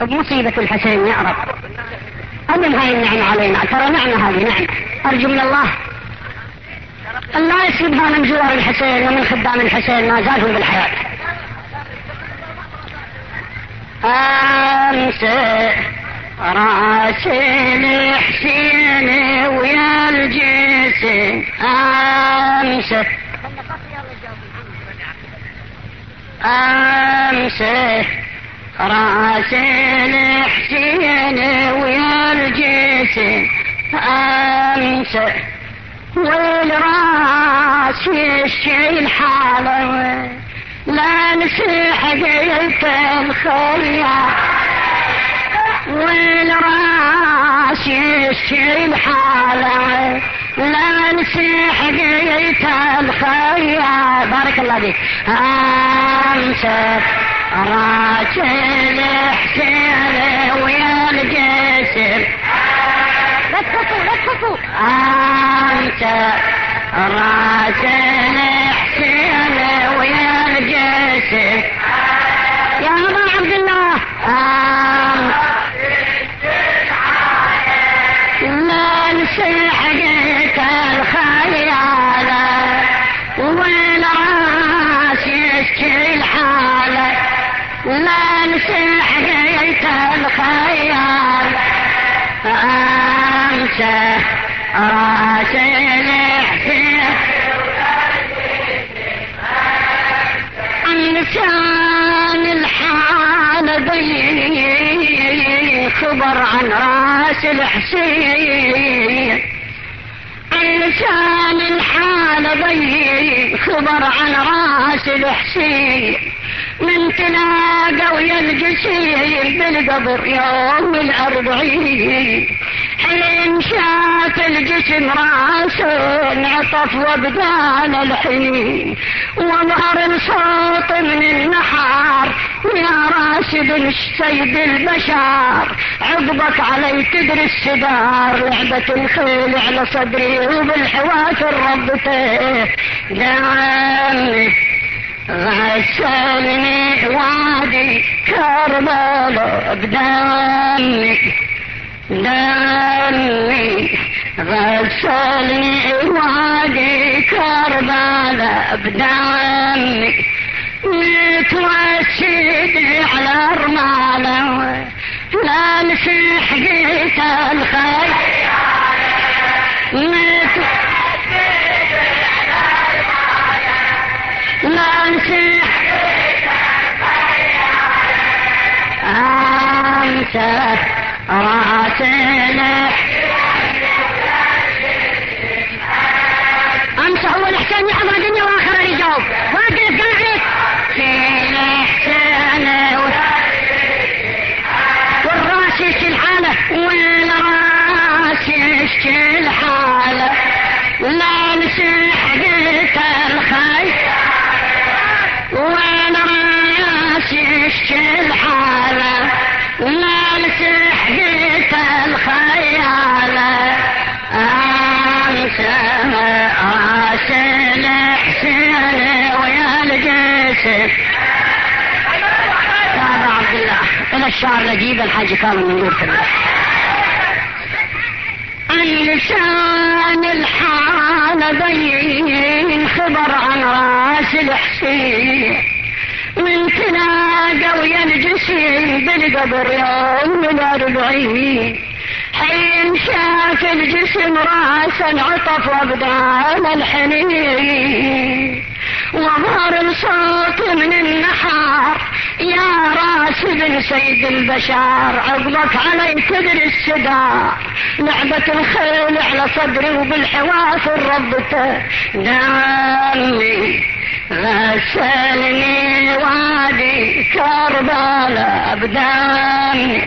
بمصيبة الحسين يا رب. أدم هاي النعمة علينا ترى نعمة هذه نعمة. أرجو من الله. الله يسلبها من جوار الحسين ومن خدام الحسين ما زالوا بالحياة. أمس راسي الحسين ويا الجسم أمس. أمس. راسي الحسين ويا الجسم أمس ويل راسي الشيء حاله لا نسيح قيت الخيا ويل راسي الشيء حاله لا نسيح قيت الخيا بارك الله فيك. أمسك. راجل حسين ويا الجسر. لا تكفوا لا تكفوا أنت راجل حسين ويا الجسر. يا أبا عبد الله. لا نسيح لا نسيح قيت الخيال. أنت راسي الحسين لسان الحال بين خبر عن راس الحسين. لسان الحال بين خبر عن راس الحسين. من تلاقى ويا الجسيم بالقبر يوم الأربعين. حين شاف الجسم راسه انعطف وبدان الحين وظهر الصوت من النحار يا راشد السيد البشر عقبك علي تدري السدار لعبة الخيل على صدري وبالحواس ربته دعني غسلني وادي كربلاء بدمي دمي غسلني وادي كربلاء بدمي متوسد على رماله لا نسيح قيت الخير. نانسی آ يشكي الحالة نسيح بيت الخيالة. أنت راس الحسين ويا الجسد أبا عبد الله. إلى الشعر نجيب الحاج كامل من نور كله اللسان الحال بين خبر عن رأس الحسين. من تلاقى ويا الجسم بالقبر يوم الأربعين حين شاف الجسم راسا عطف وأبدان الحنين. وظهر الصوت من النحار. يا راس بن سيد البشر عقبك علي تدري السدار لعبة الخيل على صدري وبالحواس ربته دامي غسلني وادي كربلاء بدامي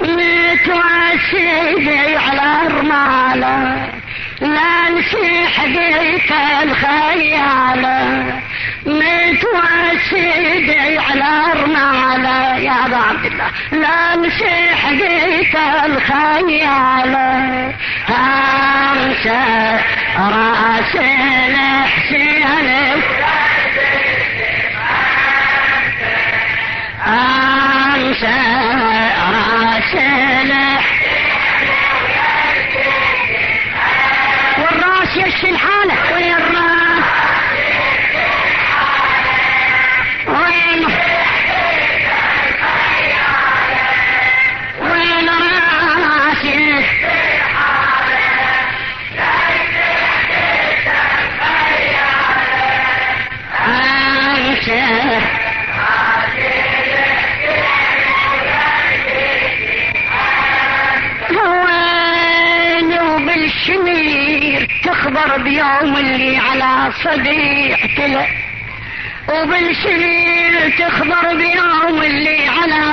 متوسدي على رماله لا نسيح قيت الخيالة متوسدي على رماله يا أبا عبد الله لا نسيح قيت الخيالة امسى راس الحسين انسى راسلك والراس يشفي الحالة.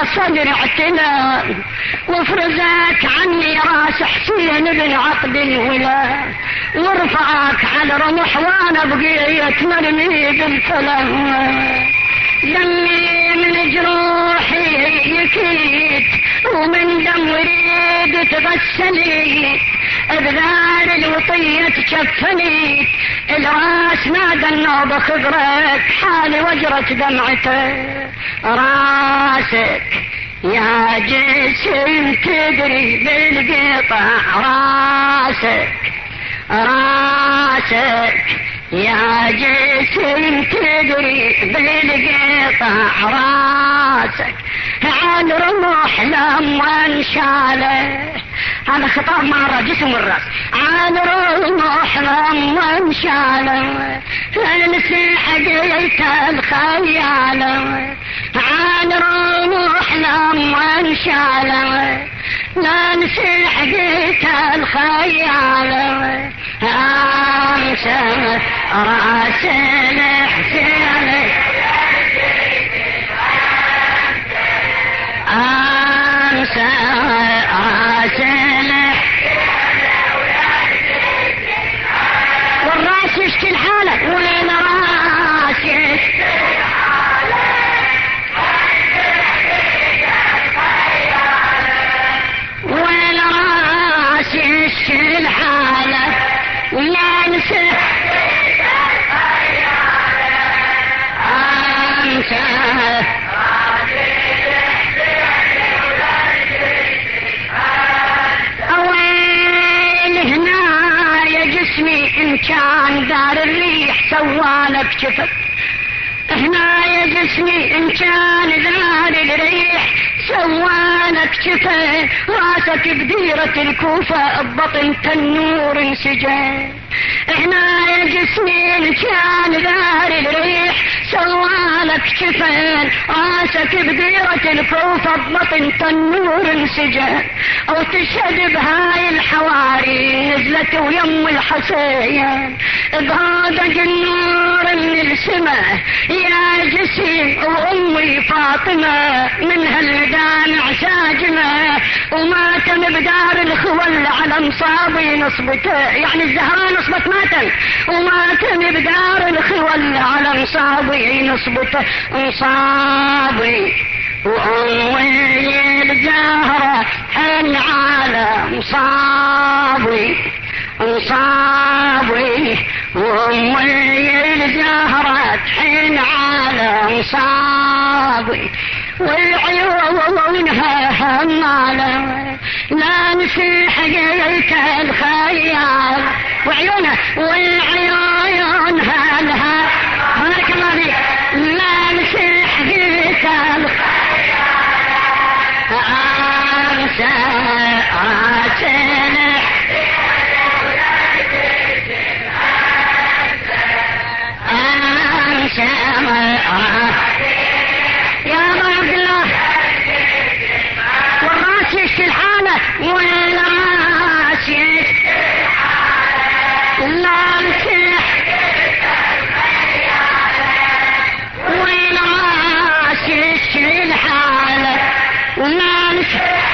على صدري اعتلى وفرزاك عني راس حسين بن عقد الولا. ورفعك على رمح وأنا بقيت مرمي بالفلم دمي من جروحي يكيد ومن دم وريد تغسلي. بذار الوطية تشفني الراس نادى النوبة خضرك حالي وجرت دمعته راسك يا جسم تدري بالقطع راسك راسك يا جسم تدري بالقطع راسك. عن رمح لما انشاله هذا خطاب مرة جسم الرأس. عن رمح لما انشاله فنسي حقيقة الخيال؟ عن رمح لما انشاله لا نسي حقيقة الخيال. انسى رأس الحسين. سر آسن كان دار الريح سوالك شفت هنا يا جسمي إن كان دار الريح سوالك شفت راسك بديرة الكوفة ببطن تنور انسجن يا جسمي ان كان الريح سوالك شفن راسك بديرة الكوفة ببطن تنور انسجن. أو تشهد بهاي الحواري نزلت ويم الحسين. بهذا النور من السماء يا جسم وأمي فاطمة من هالدامع ساجمة وماتم بدار الخول على مصابي نصبته. يعني الزهراء نصبت ماتم وماتم بدار الخول على مصابي نصبته مصابي وأمي الزهرة حن على مصابي مصابي وأمي الزهرة تحن على مصابي والعيونها همالة لا نسي حقيقة الخيال. لها بارك الله فيك لا نسي حقيقة الخيال. أنسى أنسى يشفي الحالة. والراس يشفي لا نسيح والراس يشفي الحالة. ولا نسيح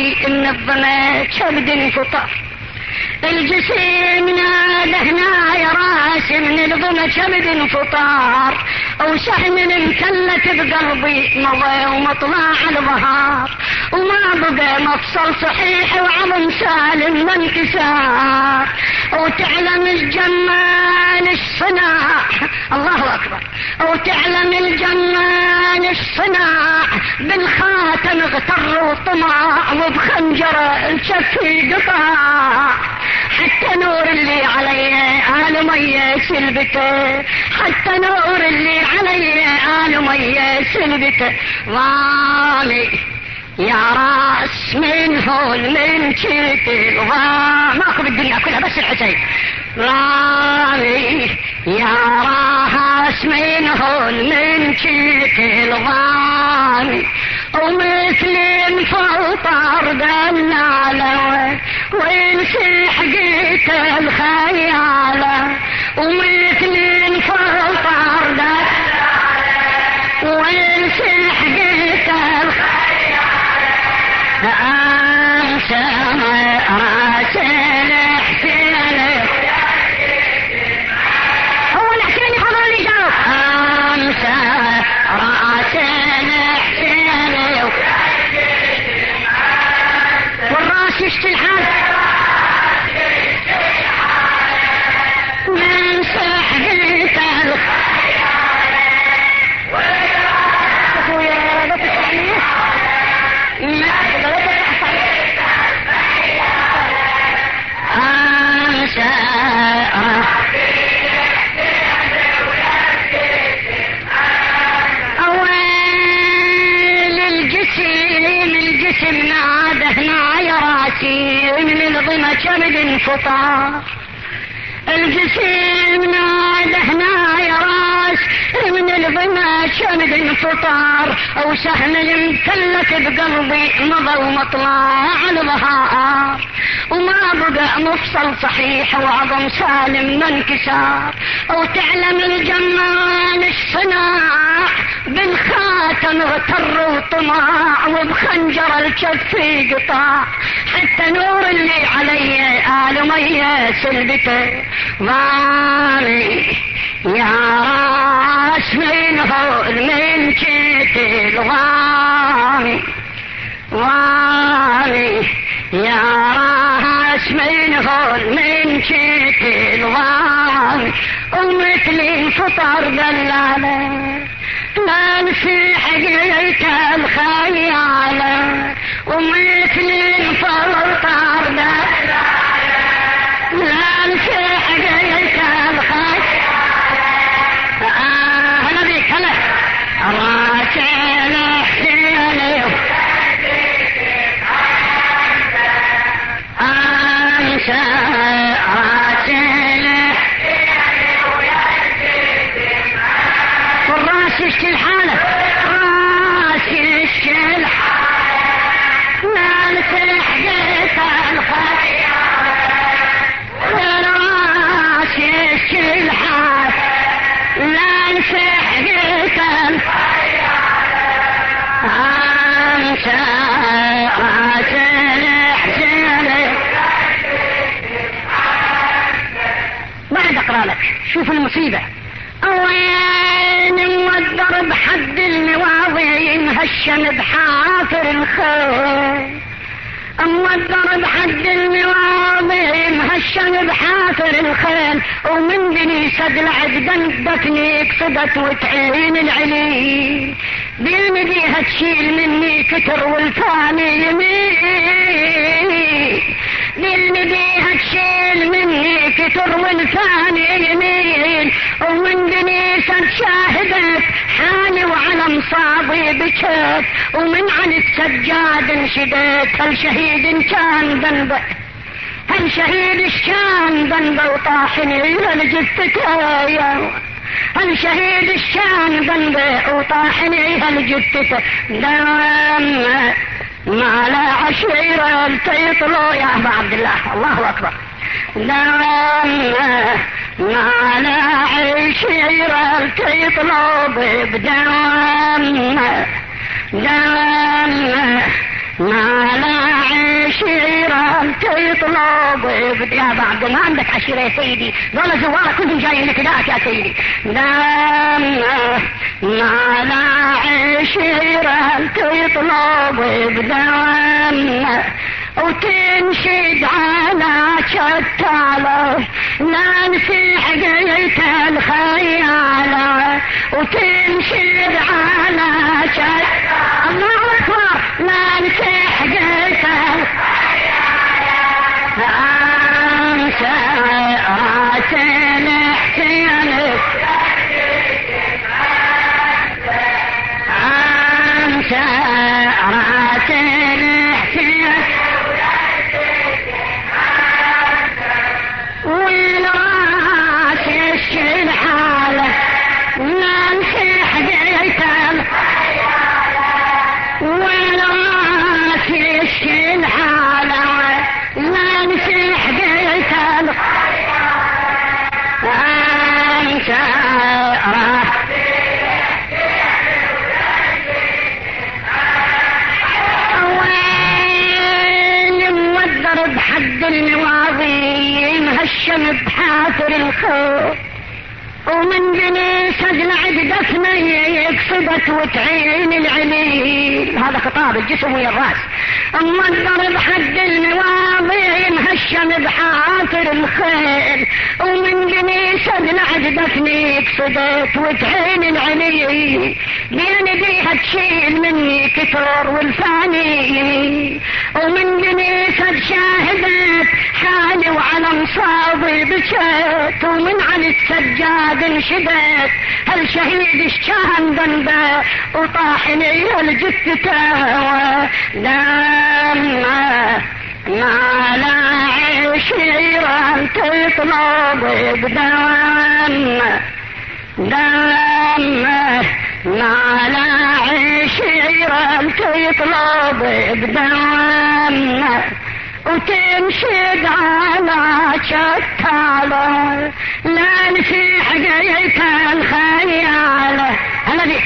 يا راسي منظمة كبد انفطار الجسم ناد هنا يا راسي من الظمة كبد انفطار وسهم انكلت بقلبي مضى ومطلع البهار. وما بقى مفصل صحيح وعظم سالم من انكسار وتعلم الجمال الصناع. الله أكبر. وتعلم الجمال الصناع. بالخاتم اغتر وطمع وبخنجره الشفي قطع. حتى نور اللي علي آل مية سلبته حتى نور اللي علي آل مية سلبته ظالي يا راس من هول من شتي ماكو بالدنيا كلها بس الحسين. رامي يا راس من هول من شتي الغامي ومثل الفطر دلالة وينسي حقيت الخيالة. ومثل الفطر دلالة الخيالة أمسى راس بقلبي مضى ومطلع البهار وما بقى مفصل صحيح وعظم سالم ما انكسار أو تعلم الجمال الصناع بالخاتم اغتر وطماع وبخنجر الكف قطاع. حتى نور اللي علي آل مية سلبته ضاري يا راس من هول من كتي الغامي. وامي يا راس من هول من كتي الغامي ومثل الفطر دلالة لا نسي حقيقة الخيالة ومثل الفطر دلالة. اما الضرب حد المواضي مهشم بحافر الخيل ومن بني سدلع دندتني كسدت وتعين العلي بالمديها تشيل مني كتر والثاني يمين. بالمديها تشيل مني كتر والثاني يمين. ومن بني سد شاهدت حالي وعلى مصابي بكيت. ومن عن السجاد انشدت هل شهيد كان ذنبه؟ هل شهيد كان ذنبه؟ وطاحني إلى الجثة هل شهيد الشان ذنبه وطاحني هل جثته دام ما لا عشيرة تيطلو يا أبا عبد الله الله أكبر. دام ما لا عشيرة تيطلو بدام دام ما لا عشيرة تطلب يا بعد ما عندك عشيرة يا سيدي. ذولا زوارة كلهم جايين لك. يا سيدي. دام ما لا عشيرة تطلب بدام وتنشد على شتاله ننسي حقيقة الخيالة وتنشد على شتاله الله أكبر. ننسي حقيقة أنسى ومن جني سجل عد دفنه يقصدك وتعين العليل. هذا خطاب الجسم ويا الراس. موذر بحد المواضي مهشم بحافر الخيل ومن جني سجل عد دفنه يقصدك وتعين العليل بين بيها تشيل مني كثر والفاني ومن جنيسة شاهدت حالي وعلى مصابي بكيت ومن على السجاد انشدت هالشهيد الشام ذنبه؟ وطاحني الجثته لما ما لا عشيرة تطلب بدم. دم ما لا عشيرة تطلب بدم. وتنشد على شتاله لا نسي حقيقة الخيالة الذي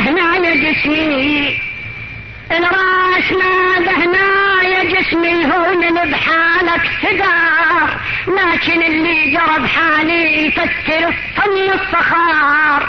الراس ناده هنا يا جسمي الراس ناده هنا يا جسمي هون بحالك سدار لكن اللي جرى بحالي يفسر الصم الصخار.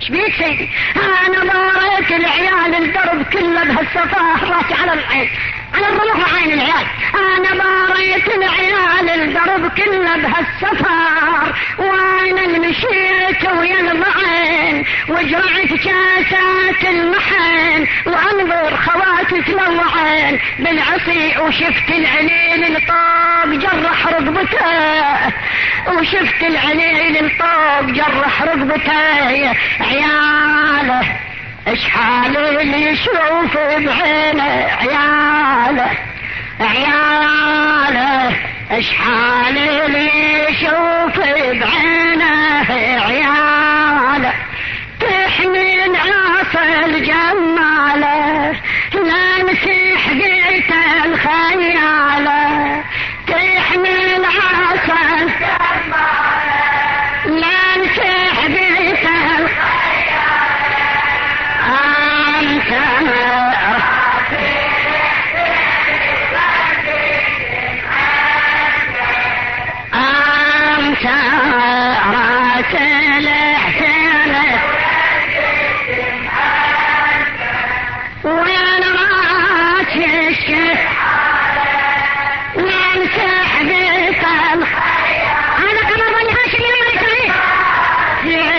شبيك سيدي؟ أنا باريت العيال الدرب كله بهالسفاه راسي على العين. على الرمح عين العيال. أنا باريت العيال الدرب كله بهالسفار وأنا اللي مشيت ويا المعين؟ وجرعت كاسات المحن. وأنظر خواتي تلوعين بالعصي وشفت العليل الطاب جرح رقبته. وشفت العليل الطاب جرح رقبته. عياله. اشحال اللي يشوف بعينه عياله؟ عياله اشحال اللي يشوف بعينه عياله؟ تحمل عصا الجمالة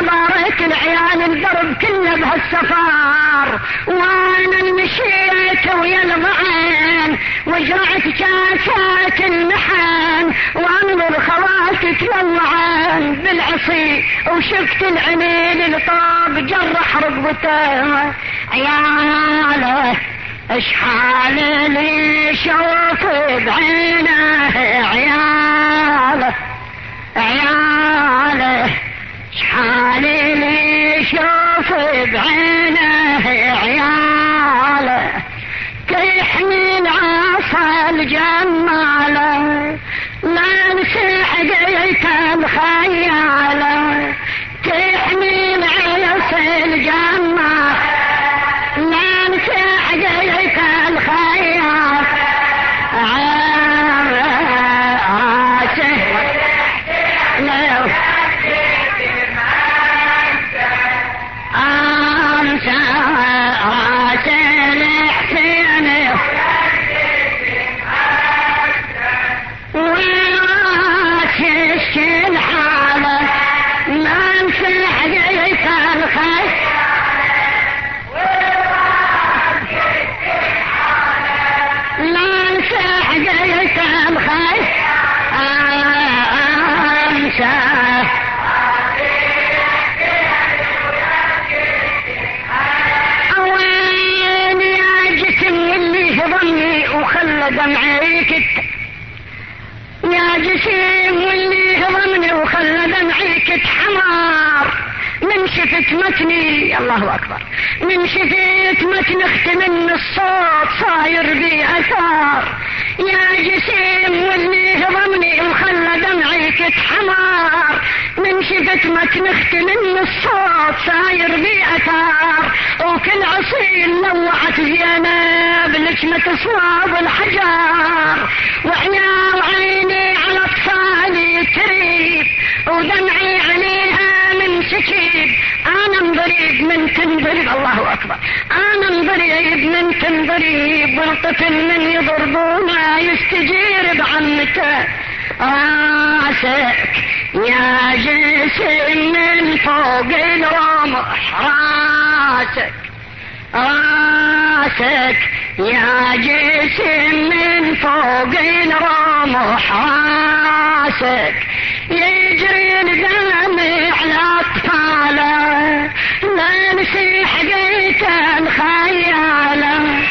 باريت العيال الدرب كله بهالسفار وأنا المشيت ويا الضعين وجرعت كاسات المحن وانظر خواتك تلوعن بالعصي وشفت العميل الطاب جرح ركبته عياله اشحال اللي شوف بعينه شان خیر شفت متني الله أكبر. من شفت متن أختي من الصوت صاير بي أثار. يا جسم واللي هضمني وخلى دمعي كت حمار من شفت متن أختي من الصوت صاير بي أثار. وكل عصير لوعت زينب لجمة صواب الحجار. وعيا وعيني على أطفالي تريد ودمعي عليها من سكيب أنا انضريب من تنضريب الله أكبر. أنا انضريب من تنضريب والطفل من يضربونه يستجير بعمته راسك يا جسم من فوق الرمح راسك راسك يا جسم من فوق الرمح راسك يجري الدم على أطفاله. لا نسيح بيت الخياله.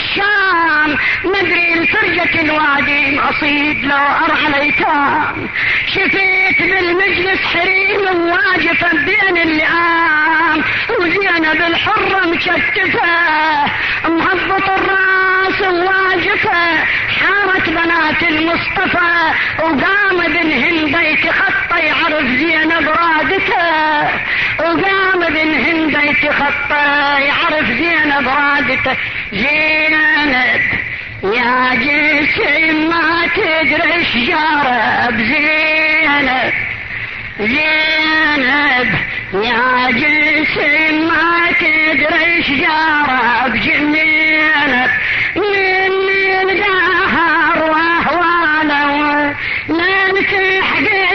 الشام. مدري الفرجة الوادي مصيد لو أرعى الأيتام. شفت بالمجلس حريم واقفة بين اللئام. وزينب الحرة مشتفة مهبط الراس واقفة حارت بنات المصطفى وقام ابن هند يتخطى يعرف زينب رادته وقام ابن هند يتخطى يعرف زينب رادته زينب يا جسم ما تدري شجارة بزينب. زينب يا جنس ما تدري شجارة بجنينك من القهر وهواله من تحقق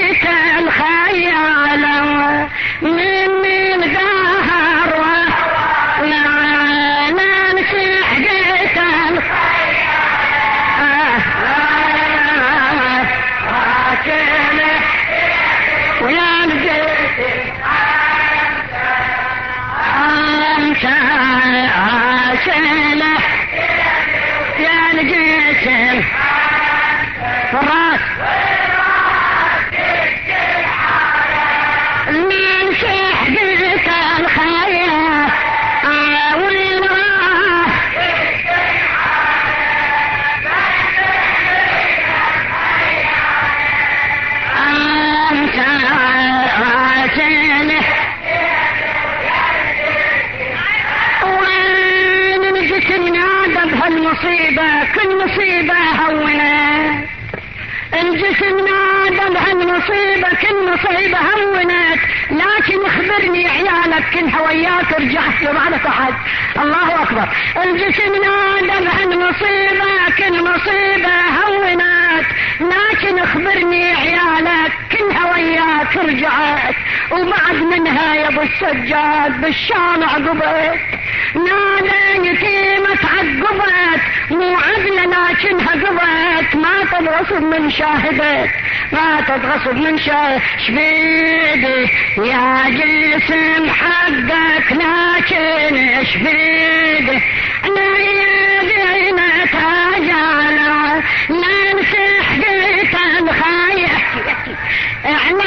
بهالمصيبة كل مصيبة هونت الجسم نادى بهالمصيبة كل مصيبة هونت لكن اخبرني عيالك كلها وياك رجعت له بعد أحد. الله أكبر. الجسم نادى بهالمصيبة كل مصيبة هونت لكن اخبرني عيالك كلها وياك رجعت وبعد منها يا أبو السجاد بالشام عقبت. نادى يتيمة عقبت مو عدلة لكنها قبت ما تتغصب من شاهدك ما تتغصب من شاهد شبيدي يا جسم حقك لكن شبيدي انا يدينا تاجالا نمسح بيت الخير إحنا